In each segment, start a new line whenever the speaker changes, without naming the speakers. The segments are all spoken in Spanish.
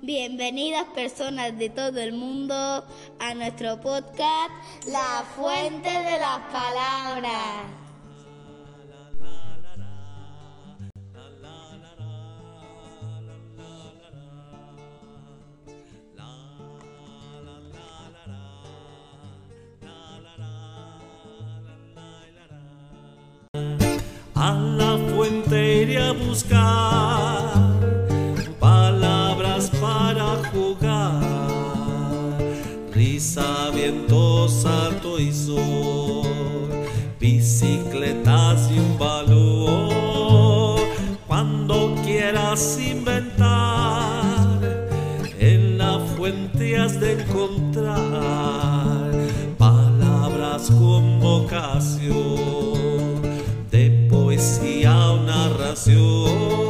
Bienvenidas personas de todo el mundo a nuestro podcast La Fuente de las Palabras.
A la fuente iré a buscar risa, viento, salto y sol, bicicletas y un balón. Cuando quieras inventar, en la fuente has de encontrar palabras con vocación de poesía o narración.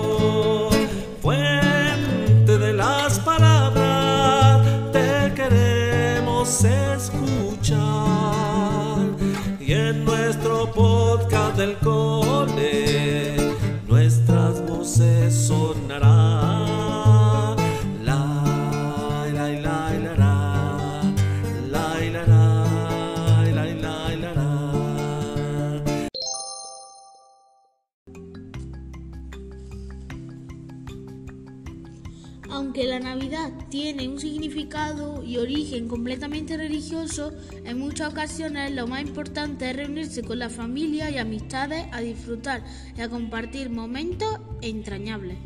Tiene un significado y origen completamente religioso, en muchas ocasiones lo más importante es reunirse con la familia y amistades a disfrutar y a compartir momentos entrañables.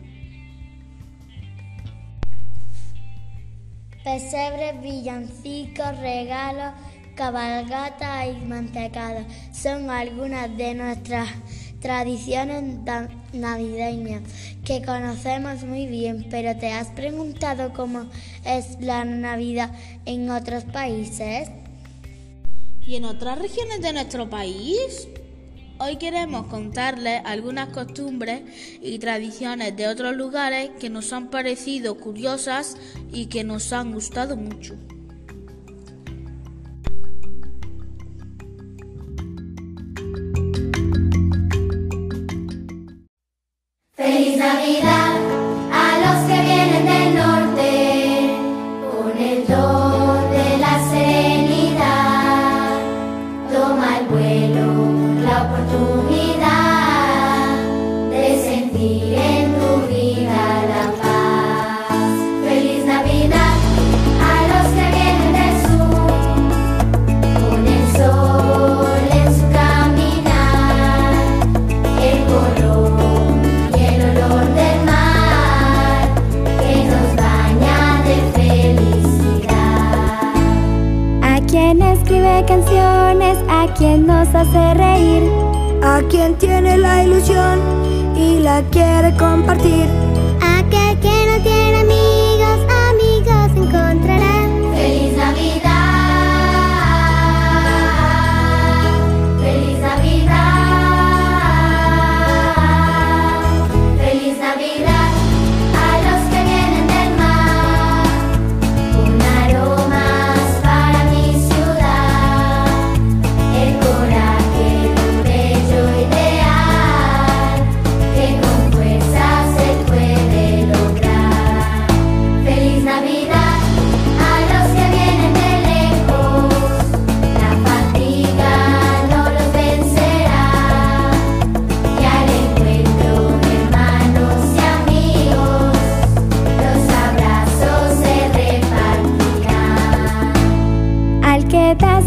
Pesebres, villancicos, regalos, cabalgata y mantecado son algunas de nuestras tradiciones navideñas que conocemos muy bien, pero ¿te has preguntado cómo es la Navidad en otros países?
¿Y en otras regiones de nuestro país? Hoy queremos contarles algunas costumbres y tradiciones de otros lugares que nos han parecido curiosas y que nos han gustado mucho.
Navidad. Nos
hace reír.
a quien tiene la ilusión y la quiere compartir.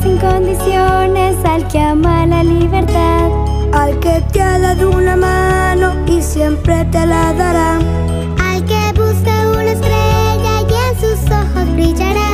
Sin condiciones, al que ama la libertad.
Al que te ha dado una mano y siempre te la dará.
Al que busca una estrella y en sus ojos brillará.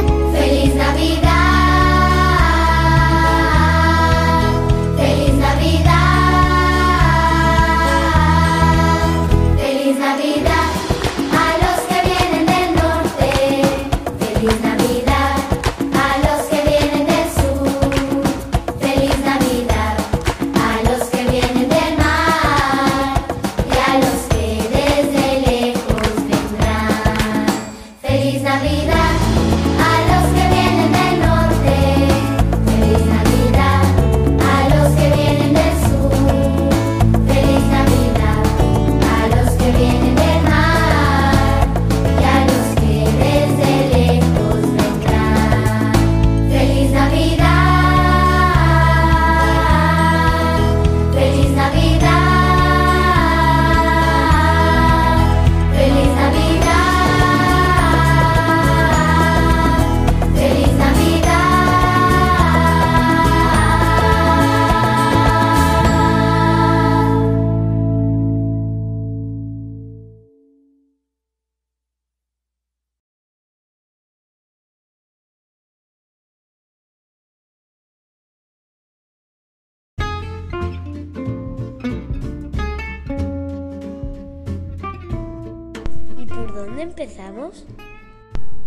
Empezamos?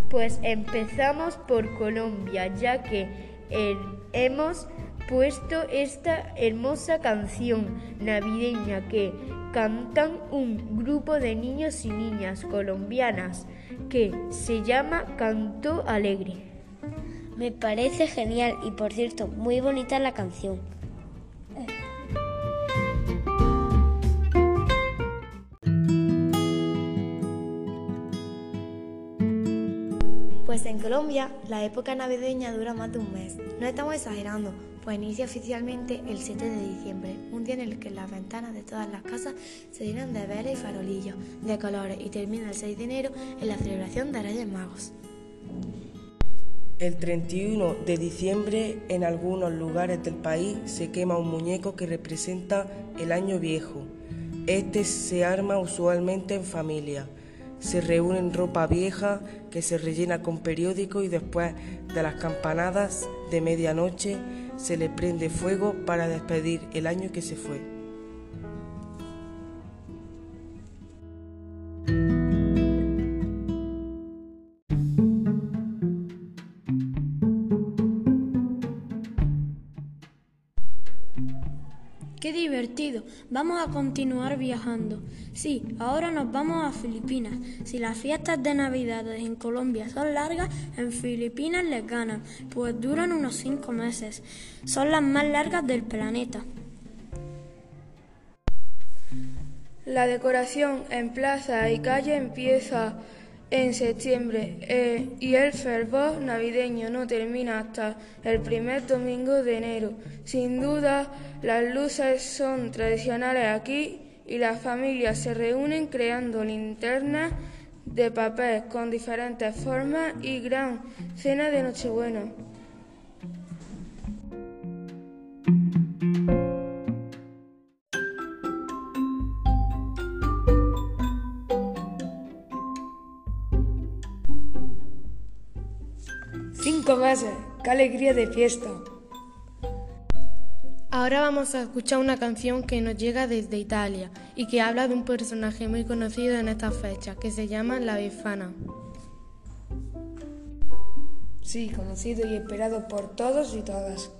Pues empezamos por Colombia, ya que eh, hemos puesto esta hermosa canción navideña que cantan un grupo de niños y niñas colombianas que se llama Canto Alegre.
Me parece genial y por cierto, muy bonita la canción.
Pues en Colombia la época navideña dura más de un mes. No estamos exagerando, pues inicia oficialmente el 7 de diciembre, un día en el que las ventanas de todas las casas se llenan de velas y farolillos de colores y termina el 6 de enero en la celebración de Reyes Magos.
El 31 de diciembre en algunos lugares del país se quema un muñeco que representa el año viejo. Este se arma usualmente en familia. Se reúne en ropa vieja que se rellena con periódico y después de las campanadas de medianoche se le prende fuego para despedir el año que se fue.
Vamos a continuar viajando. Sí, ahora nos vamos a Filipinas. Si las fiestas de Navidad en Colombia son largas, en Filipinas les ganan, pues duran unos cinco meses. Son las más largas del planeta.
La decoración en plaza y calle empieza en septiembre eh, y el fervor navideño no termina hasta el primer domingo de enero. Sin duda, las luces son tradicionales aquí y las familias se reúnen creando linternas de papel con diferentes formas y gran cena de Nochebuena.
Qué alegría de fiesta.
Ahora vamos a escuchar una canción que nos llega desde Italia y que habla de un personaje muy conocido en esta fecha, que se llama La Befana.
Sí, conocido y esperado por todos y todas.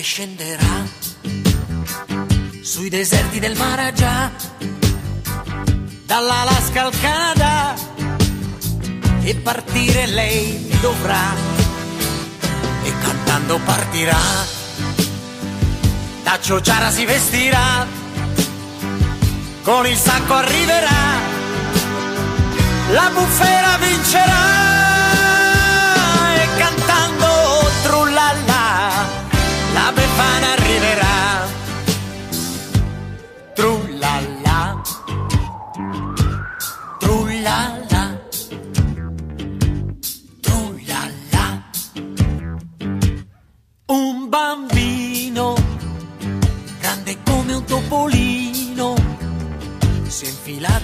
Neve scenderà? Sui deserti del mare già, dall'Alaska al Canada. E partire lei dovrà e cantando partirà. Da Ciociara si vestirà con il sacco arriverà. La bufera vincerà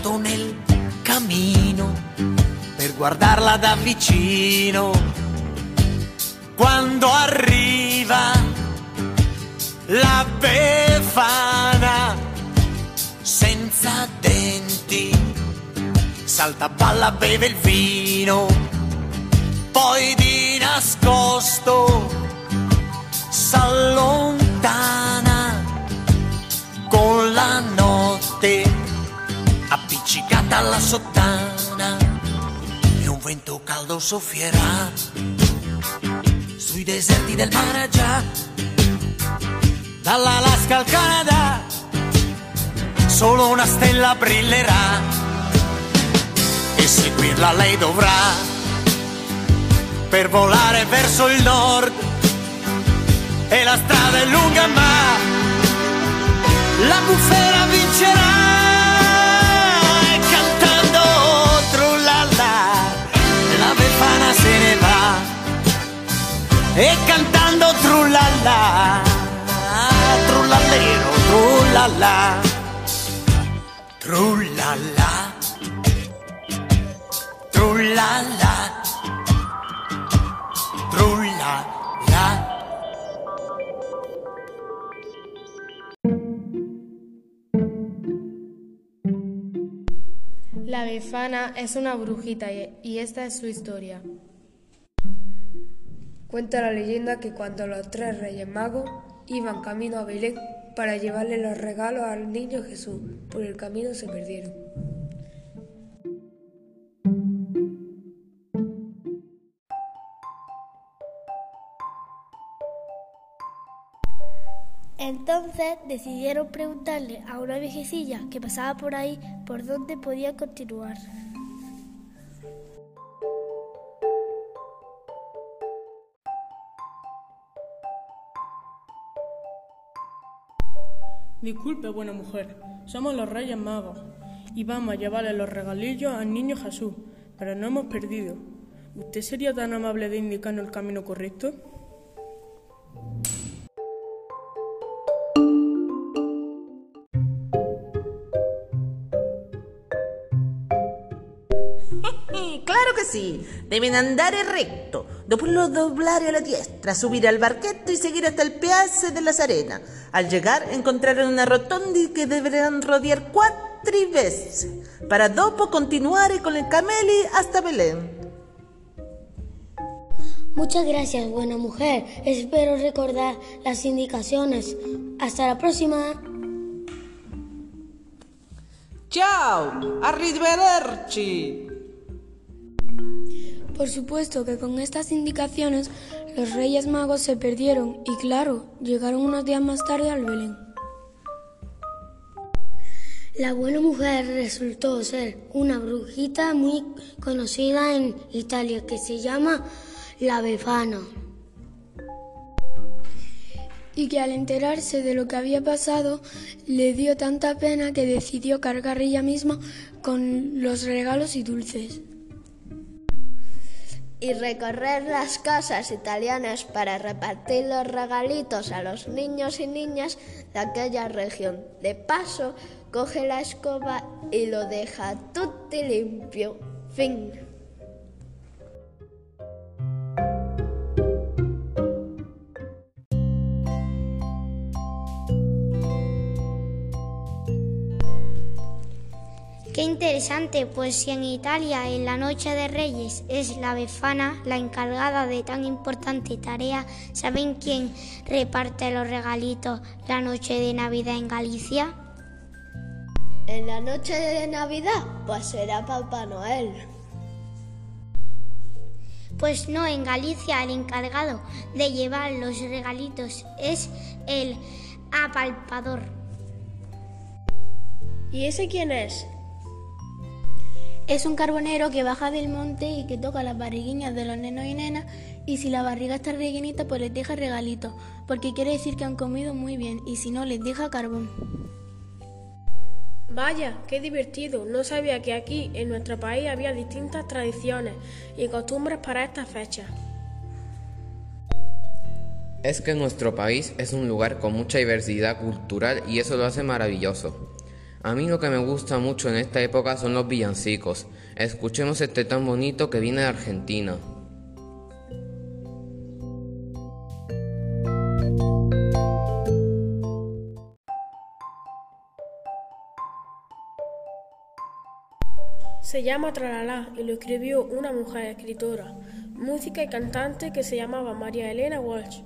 infilato nel camino per guardarla da vicino. Quando arriva la befana senza denti salta balla beve il vino. Poi di nascosto s'allontana dalla sottana e un vento caldo soffierà. Sui deserti del mare già, dall'Alaska al Canada, solo una stella brillerà. E seguirla lei dovrà per volare verso il nord. E la strada è lunga ma la bufera vincerà trullalla trullalla
La befana es una brujita y y esta es su historia. Cuenta la leyenda que cuando los tres reyes magos iban camino a Belén para llevarle los regalos al niño Jesús, por el camino se perdieron.
Entonces decidieron preguntarle a una viejecilla que pasaba por ahí por dónde podía continuar.
Disculpe, buena mujer, somos los Reyes Magos y vamos a llevarle los regalillos al niño Jesús, pero no hemos perdido. ¿Usted sería tan amable de indicarnos el camino correcto?
Claro que sí, deben andar recto, después lo doblar a la diestra, subir al barquete y seguir hasta el Piazza de las Arenas. Al llegar encontrarán una rotonda que deberán rodear cuatro veces, para dopo continuar con el cameli hasta Belén.
Muchas gracias, buena mujer. Espero recordar las indicaciones. Hasta la próxima.
Ciao, arrivederci.
Por supuesto que con estas indicaciones los Reyes Magos se perdieron y claro, llegaron unos días más tarde al Belén.
La buena mujer resultó ser una brujita muy conocida en Italia que se llama la Befana.
Y que al enterarse de lo que había pasado le dio tanta pena que decidió cargar ella misma con los regalos y dulces.
Y recorrer las casas italianas para repartir los regalitos a los niños y niñas de aquella región. De paso, coge la escoba y lo deja tutti limpio. Fin.
Qué interesante, pues si en Italia en la Noche de Reyes es la Befana la encargada de tan importante tarea, ¿saben quién reparte los regalitos la noche de Navidad en Galicia?
En la noche de Navidad, pues será Papá Noel.
Pues no, en Galicia el encargado de llevar los regalitos es el apalpador.
¿Y ese quién es? Es un carbonero que baja del monte y que toca las barriguiñas de los nenos y nenas y si la barriga está rellenita pues les deja regalitos, porque quiere decir que han comido muy bien y si no les deja carbón.
Vaya, qué divertido. No sabía que aquí, en nuestro país, había distintas tradiciones y costumbres para estas fechas.
Es que nuestro país es un lugar con mucha diversidad cultural y eso lo hace maravilloso. A mí lo que me gusta mucho en esta época son los villancicos. Escuchemos este tan bonito que viene de Argentina.
Se llama Tralalá y lo escribió una mujer escritora, música y cantante que se llamaba María Elena Walsh.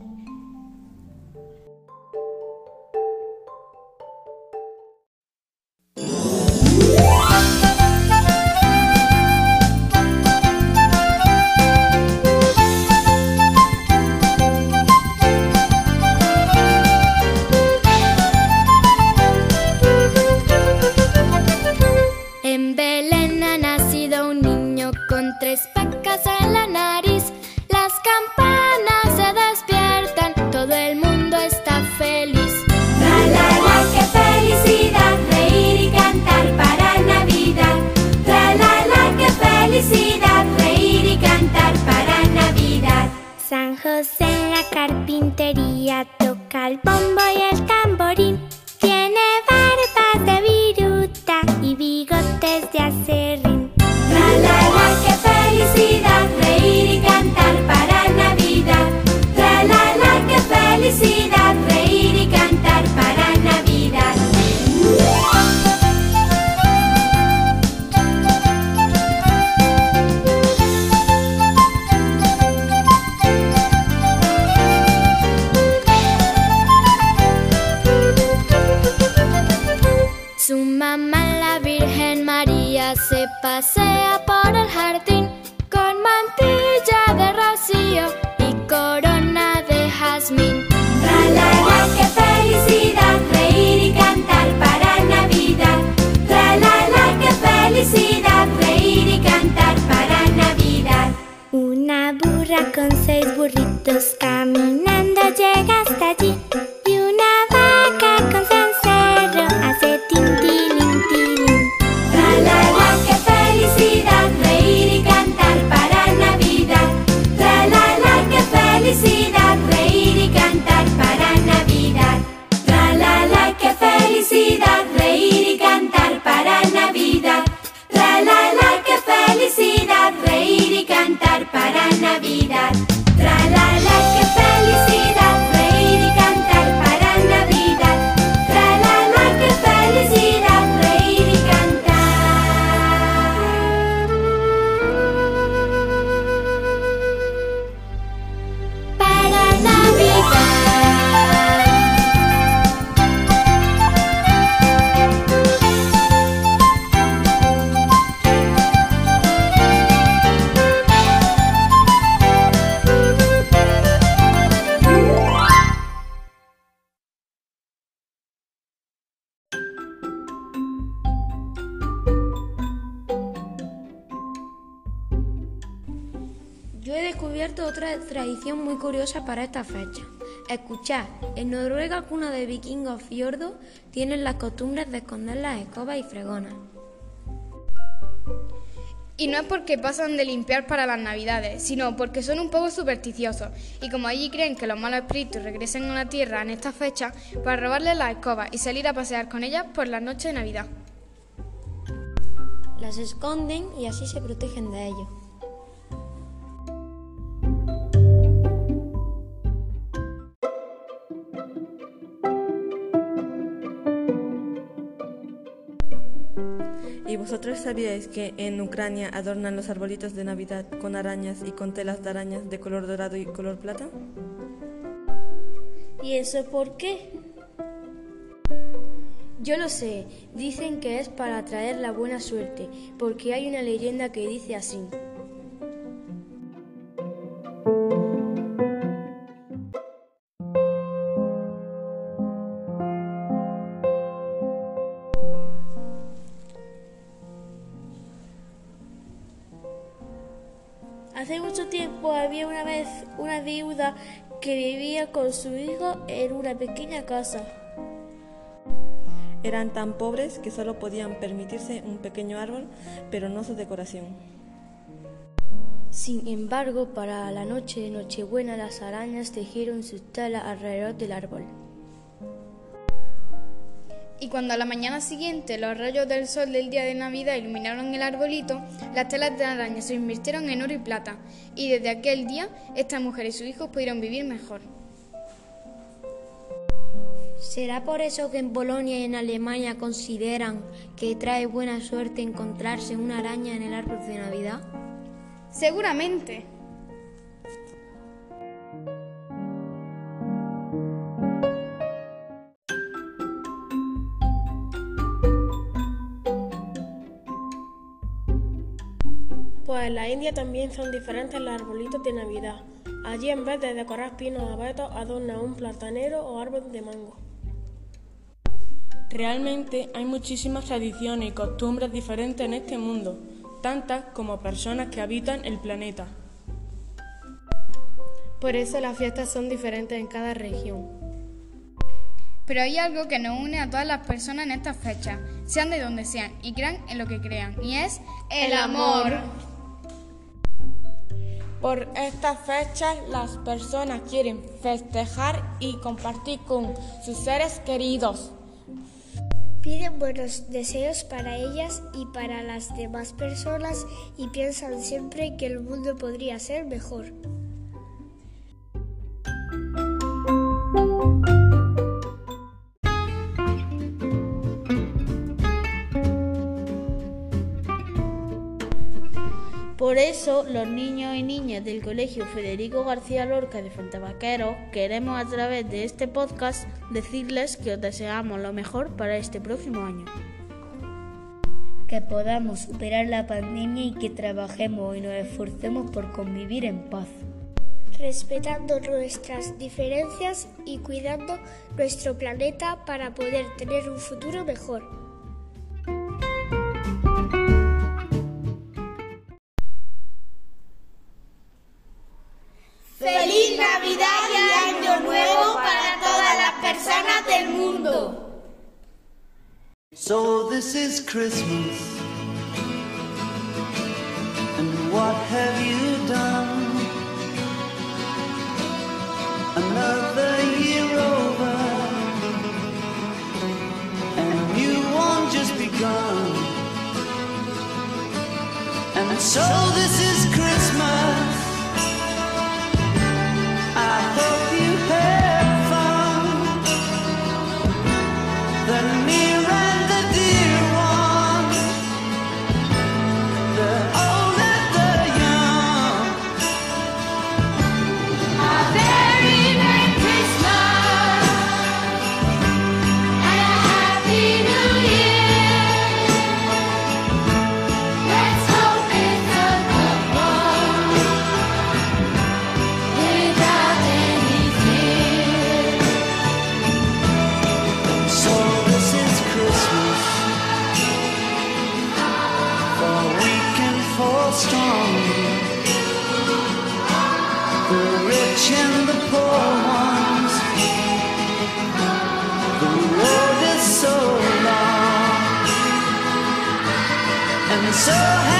Ella se pasea por el jardín con mantilla de rocío y corona de jazmín.
La la la, qué felicidad, reír y cantar para Navidad. La la la, qué felicidad, reír y cantar para Navidad.
Una burra con seis burritos caminando llega hasta allí
felicidad, reír y cantar para Navidad. La,
descubierto otra tradición muy curiosa para esta fecha. Escuchad, en Noruega, cuna de vikingos fiordos, tienen las costumbres de esconder las escobas y fregonas.
Y no es porque pasan de limpiar para las navidades, sino porque son un poco supersticiosos. Y como allí creen que los malos espíritus regresen a la tierra en esta fecha, para robarles las escobas y salir a pasear con ellas por la noche de Navidad.
Las esconden y así se protegen de ellos.
¿Y vosotros sabíais que en Ucrania adornan los arbolitos de Navidad con arañas y con telas de arañas de color dorado y color plata?
¿Y eso por qué?
Yo lo sé, dicen que es para atraer la buena suerte, porque hay una leyenda que dice así.
Que vivía con su hijo en una pequeña casa.
Eran tan pobres que solo podían permitirse un pequeño árbol, pero no su decoración.
Sin embargo, para la noche de Nochebuena las arañas tejieron sus telas alrededor del árbol.
Cuando a la mañana siguiente los rayos del sol del día de Navidad iluminaron el arbolito, las telas de araña se invirtieron en oro y plata. Y desde aquel día, esta mujer y sus hijos pudieron vivir mejor.
¿Será por eso que en Polonia y en Alemania consideran que trae buena suerte encontrarse una araña en el árbol de Navidad?
Seguramente.
En la India también son diferentes los arbolitos de Navidad. Allí en vez de decorar pinos o abetos adornan un platanero o árbol de mango. Realmente hay muchísimas tradiciones y costumbres diferentes en este mundo, tantas como personas que habitan el planeta.
Por eso las fiestas son diferentes en cada región.
Pero hay algo que nos une a todas las personas en estas fechas, sean de donde sean y crean en lo que crean, y es el amor.
Por estas fechas las personas quieren festejar y compartir con sus seres queridos.
Piden buenos deseos para ellas y para las demás personas y piensan siempre que el mundo podría ser mejor.
Por eso, los niños y niñas del Colegio Federico García Lorca de Fuentevaqueros queremos a través de este podcast decirles que os deseamos lo mejor para este próximo año.
que podamos superar la pandemia y que trabajemos y nos esforcemos por convivir en paz.
Respetando nuestras diferencias y cuidando nuestro planeta para poder tener un futuro mejor.
So this is Christmas. And what have you done? Another so happy.